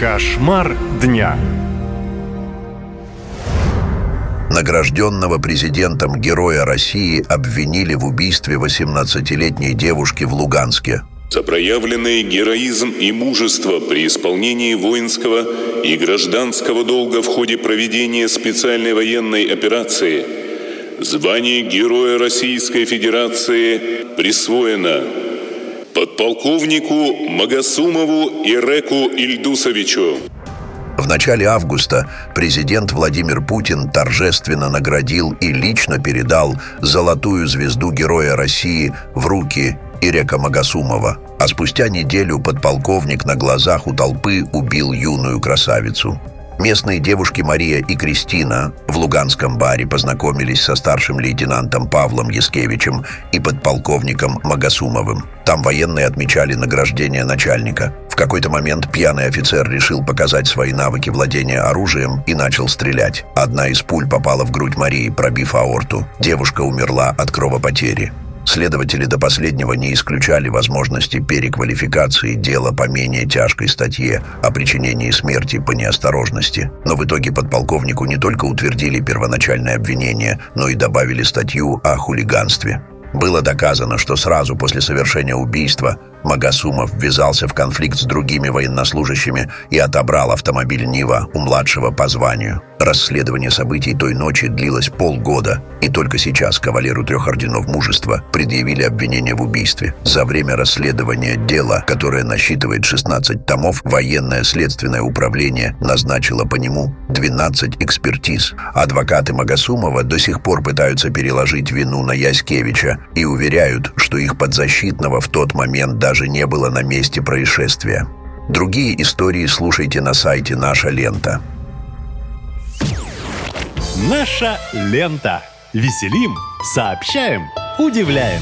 Кошмар дня. Награжденного президентом Героя России обвинили в убийстве 18-летней девушки в Луганске. За проявленный героизм и мужество при исполнении воинского и гражданского долга в ходе проведения специальной военной операции звание Героя Российской Федерации присвоено подполковнику Магасумову Иреку Ильдусовичу. В начале августа президент Владимир Путин торжественно наградил и лично передал золотую звезду Героя России в руки Ирека Магасумова, а спустя неделю подполковник на глазах у толпы убил юную красавицу. Местные девушки Мария и Кристина в Луганском баре познакомились со старшим лейтенантом Павлом Яскевичем и подполковником Магасумовым. Там военные отмечали награждение начальника. В какой-то момент пьяный офицер решил показать свои навыки владения оружием и начал стрелять. Одна из пуль попала в грудь Марии, пробив аорту. Девушка умерла от кровопотери. Следователи до последнего не исключали возможности переквалификации дела по менее тяжкой статье о причинении смерти по неосторожности. Но в итоге подполковнику не только утвердили первоначальное обвинение, но и добавили статью о хулиганстве. Было доказано, что сразу после совершения убийства Магасумов ввязался в конфликт с другими военнослужащими и отобрал автомобиль «Нива» у младшего по званию. Расследование событий той ночи длилось полгода, и только сейчас кавалеру трех орденов мужества предъявили обвинение в убийстве. За время расследования дела, которое насчитывает 16 томов, военное следственное управление назначило по нему 12 экспертиз. Адвокаты Магасумова до сих пор пытаются переложить вину на Яськевича и уверяют, что их подзащитного в тот момент даже не было на месте происшествия. Другие истории слушайте на сайте «Наша лента». Наша лента. Веселим, сообщаем, удивляем.